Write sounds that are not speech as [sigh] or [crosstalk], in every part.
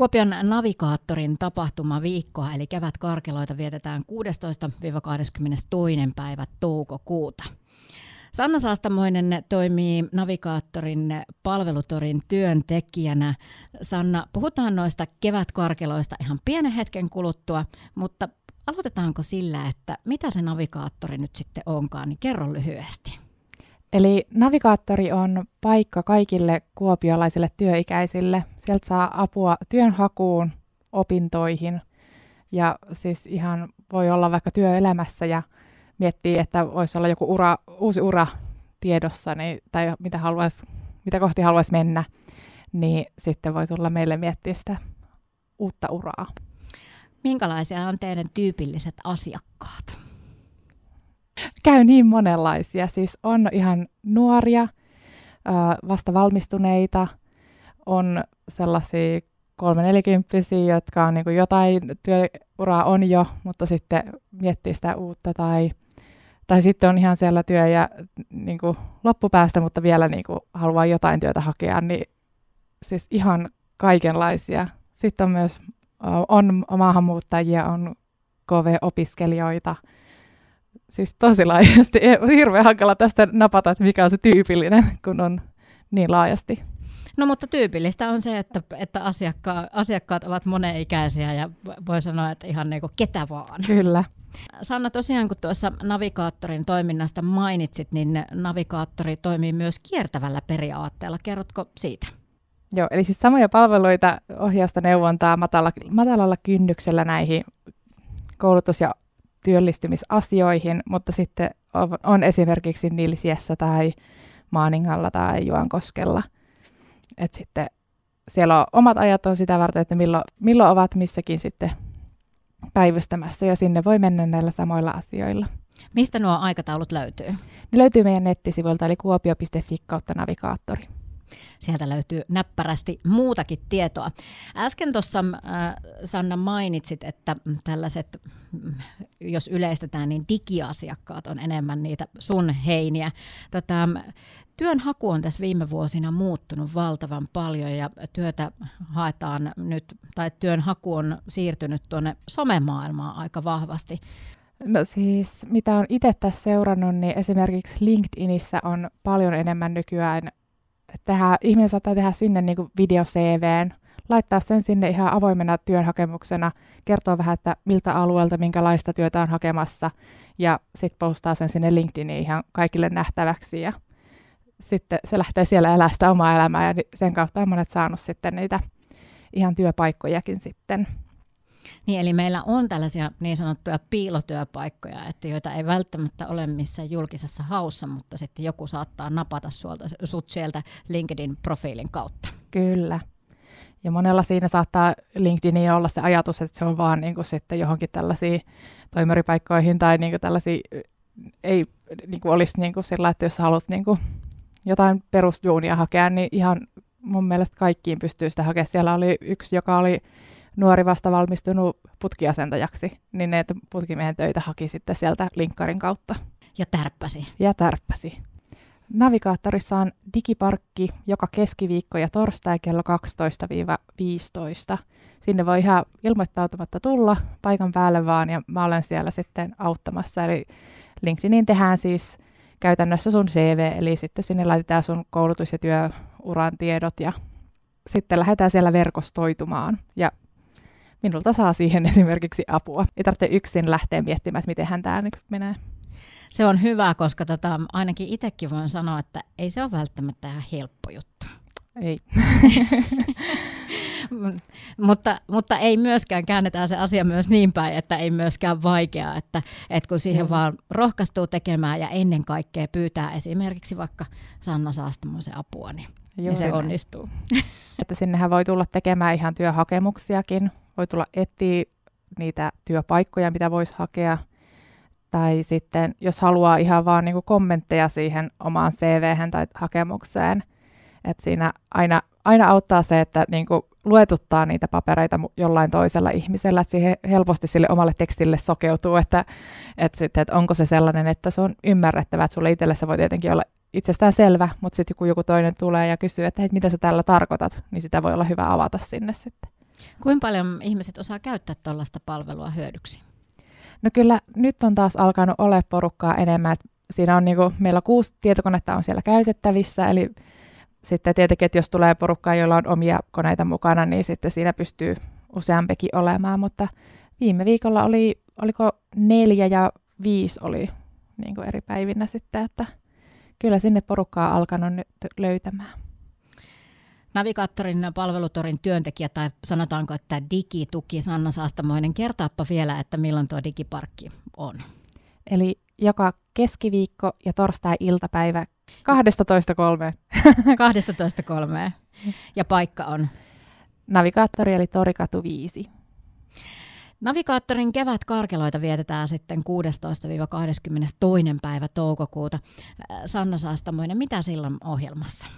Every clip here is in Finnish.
Kuopion navigaattorin tapahtumaviikkoa eli kevätkarkeloita vietetään 16-22. päivä toukokuuta. Sanna Saastamoinen toimii navigaattorin palvelutorin työntekijänä. Sanna, puhutaan noista kevätkarkeloista ihan pienen hetken kuluttua, mutta aloitetaanko sillä, että mitä se navigaattori nyt sitten onkaan, niin kerro lyhyesti. Eli navigaattori on paikka kaikille kuopiolaisille työikäisille. Sieltä saa apua työnhakuun, opintoihin ja siis ihan voi olla vaikka työelämässä ja miettii, että voisi olla joku ura, uusi ura tiedossa niin, tai mitä, haluais, mitä kohti haluaisi mennä, niin sitten voi tulla meille miettiä sitä uutta uraa. Minkälaisia on teidän tyypilliset asiakkaat? Käy niin monenlaisia. Siis on ihan nuoria, vasta valmistuneita, on sellaisia kolme nelikymppisiä, jotka on niin kuin jotain työuraa on jo, mutta sitten miettii sitä uutta tai, tai sitten on ihan siellä työ ja niin kuin loppupäästä, mutta vielä niin kuin haluaa jotain työtä hakea, niin siis ihan kaikenlaisia. Sitten on myös on maahanmuuttajia, on KV-opiskelijoita, siis tosi laajasti. Hirveän hankala tästä napata, että mikä on se tyypillinen, kun on niin laajasti. No mutta tyypillistä on se, että, että asiakka- asiakkaat ovat moneikäisiä ja voi sanoa, että ihan niin kuin ketä vaan. Kyllä. Sanna, tosiaan kun tuossa navigaattorin toiminnasta mainitsit, niin navigaattori toimii myös kiertävällä periaatteella. Kerrotko siitä? Joo, eli siis samoja palveluita, ohjausta, neuvontaa matalalla, matalalla kynnyksellä näihin koulutus- ja työllistymisasioihin, mutta sitten on, on esimerkiksi Nilsiessä tai Maaningalla tai Juankoskella. Et sitten siellä on omat ajat on sitä varten, että milloin, milloin ovat missäkin sitten päivystämässä ja sinne voi mennä näillä samoilla asioilla. Mistä nuo aikataulut löytyy? Ne löytyy meidän nettisivuilta eli kuopio.fi kautta navigaattori. Sieltä löytyy näppärästi muutakin tietoa. Äsken tuossa äh, Sanna mainitsit, että tällaiset, mm, jos yleistetään, niin digiasiakkaat on enemmän niitä sun heiniä. Tätä, työnhaku on tässä viime vuosina muuttunut valtavan paljon ja työtä haetaan nyt, tai työnhaku on siirtynyt tuonne somemaailmaan aika vahvasti. No siis, mitä on itse tässä seurannut, niin esimerkiksi LinkedInissä on paljon enemmän nykyään tehdä, ihminen saattaa tehdä sinne niin video CVn, laittaa sen sinne ihan avoimena työnhakemuksena, kertoo vähän, että miltä alueelta, minkälaista työtä on hakemassa, ja sitten postaa sen sinne LinkedIniin ihan kaikille nähtäväksi, ja sitten se lähtee siellä elää sitä omaa elämää, ja sen kautta on monet saanut sitten niitä ihan työpaikkojakin sitten. Niin, eli meillä on tällaisia niin sanottuja piilotyöpaikkoja, että joita ei välttämättä ole missään julkisessa haussa, mutta sitten joku saattaa napata suolta, sut sieltä LinkedIn-profiilin kautta. Kyllä. Ja monella siinä saattaa LinkedInin olla se ajatus, että se on vaan niin kuin sitten johonkin tällaisiin toimeripaikkoihin tai niin kuin tällaisiin, ei niin kuin olisi niin kuin sillä, että jos haluat niin kuin jotain perusjuunia hakea, niin ihan mun mielestä kaikkiin pystyy sitä hakemaan. Siellä oli yksi, joka oli nuori vasta valmistunut putkiasentajaksi, niin ne putkimiehen töitä haki sitten sieltä linkkarin kautta. Ja tärppäsi. Ja tärppäsi. Navigaattorissa on digiparkki joka keskiviikko ja torstai kello 12-15. Sinne voi ihan ilmoittautumatta tulla paikan päälle vaan ja mä olen siellä sitten auttamassa. Eli LinkedInin tehdään siis käytännössä sun CV, eli sitten sinne laitetaan sun koulutus- ja työuran tiedot ja sitten lähdetään siellä verkostoitumaan. Ja minulta saa siihen [laughs] esimerkiksi apua. Ei tarvitse yksin lähteä miettimään, että miten tämä nyt menee. Se on hyvä, koska tota, ainakin itsekin voin sanoa, että ei se ole välttämättä ihan helppo juttu. Ei. [laughs] mutta, mutta ei myöskään, käännetään se asia myös niin päin, että ei myöskään vaikeaa, että, että kun siihen mm. vaan rohkaistuu tekemään ja ennen kaikkea pyytää esimerkiksi vaikka Sanna Saastamoisen apua, niin, niin se onnistuu. että sinnehän voi tulla tekemään ihan työhakemuksiakin, voi tulla etsiä niitä työpaikkoja, mitä voisi hakea. Tai sitten, jos haluaa ihan vaan niin kommentteja siihen omaan cv tai hakemukseen, että siinä aina, aina auttaa se, että niin luetuttaa niitä papereita jollain toisella ihmisellä, että siihen helposti sille omalle tekstille sokeutuu, että, että, sitten, että onko se sellainen, että se on ymmärrettävä, että sulle itselle se voi tietenkin olla itsestään selvä, mutta sitten kun joku toinen tulee ja kysyy, että hei, mitä sä tällä tarkoitat, niin sitä voi olla hyvä avata sinne sitten. Kuinka paljon ihmiset osaa käyttää tällaista palvelua hyödyksi? No kyllä nyt on taas alkanut olla porukkaa enemmän. Siinä on niinku, meillä kuusi tietokonetta on siellä käytettävissä, eli sitten tietenkin, että jos tulee porukkaa, jolla on omia koneita mukana, niin sitten siinä pystyy useampikin olemaan, mutta viime viikolla oli, oliko neljä ja viisi oli niin kuin eri päivinä sitten, että kyllä sinne porukkaa alkanut nyt löytämään. Navigaattorin palvelutorin työntekijä tai sanotaanko, että digituki Sanna Saastamoinen, kertaappa vielä, että milloin tuo digiparkki on. Eli joka keskiviikko ja torstai-iltapäivä 12.3. 12.3. [laughs] Ja paikka on? Navigaattori eli Torikatu 5. Navigaattorin kevätkarkeloita vietetään sitten 16-22. päivä toukokuuta. Sanna Saastamoinen, mitä silloin ohjelmassa?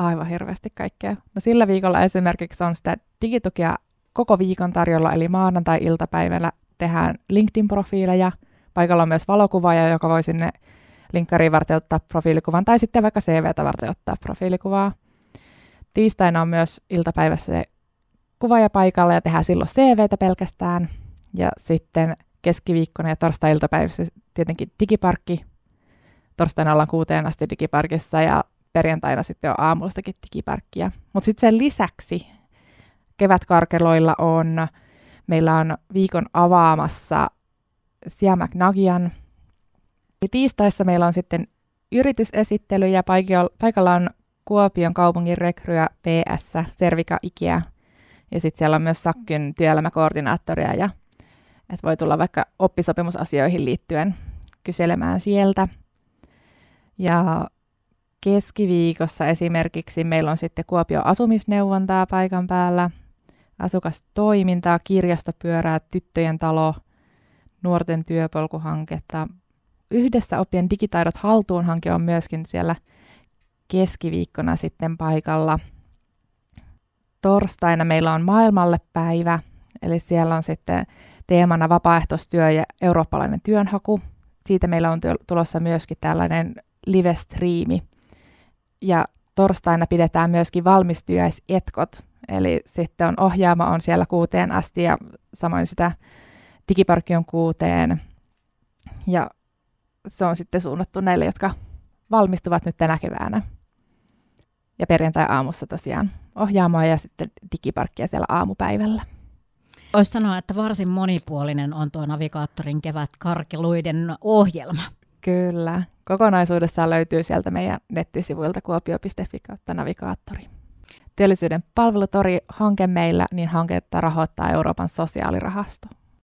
Aivan hirveästi kaikkea. No sillä viikolla esimerkiksi on sitä digitukia koko viikon tarjolla, eli maanantai-iltapäivällä tehdään LinkedIn-profiileja. Paikalla on myös valokuvaaja, joka voi sinne linkkariin varten ottaa profiilikuvan, tai sitten vaikka CVtä varten ottaa profiilikuvaa. Tiistaina on myös iltapäivässä se kuvaaja paikalla ja tehdään silloin CVtä pelkästään. Ja sitten keskiviikkona ja torstai-iltapäivässä tietenkin digiparkki. Torstaina ollaan kuuteen asti digiparkissa ja perjantaina sitten on aamustakin digiparkkia. Mutta sitten sen lisäksi kevätkarkeloilla on, meillä on viikon avaamassa Siamak Nagian. Ja tiistaissa meillä on sitten yritysesittely ja paikalla on Kuopion kaupungin rekryä PS, Servika Ikea ja sitten siellä on myös Sakkyn työelämäkoordinaattoria ja että voi tulla vaikka oppisopimusasioihin liittyen kyselemään sieltä. Ja keskiviikossa esimerkiksi meillä on sitten Kuopio asumisneuvontaa paikan päällä, asukastoimintaa, kirjastopyörää, tyttöjen talo, nuorten työpolkuhanketta. Yhdessä oppien digitaidot haltuun hanke on myöskin siellä keskiviikkona sitten paikalla. Torstaina meillä on maailmalle päivä, eli siellä on sitten teemana vapaaehtoistyö ja eurooppalainen työnhaku. Siitä meillä on tulossa myöskin tällainen live-striimi. Ja torstaina pidetään myöskin valmistyöisetkot, eli sitten on ohjaama on siellä kuuteen asti ja samoin sitä digiparkki on kuuteen. Ja se on sitten suunnattu näille, jotka valmistuvat nyt tänä keväänä. Ja perjantai-aamussa tosiaan ohjaamoa ja sitten digiparkkia siellä aamupäivällä. Voisi sanoa, että varsin monipuolinen on tuo navigaattorin kevät karkeluiden ohjelma. Kyllä. Kokonaisuudessaan löytyy sieltä meidän nettisivuilta kuopio.fi kautta navigaattori. Työllisyyden palvelutori-hanke meillä, niin hanketta rahoittaa Euroopan sosiaalirahasto.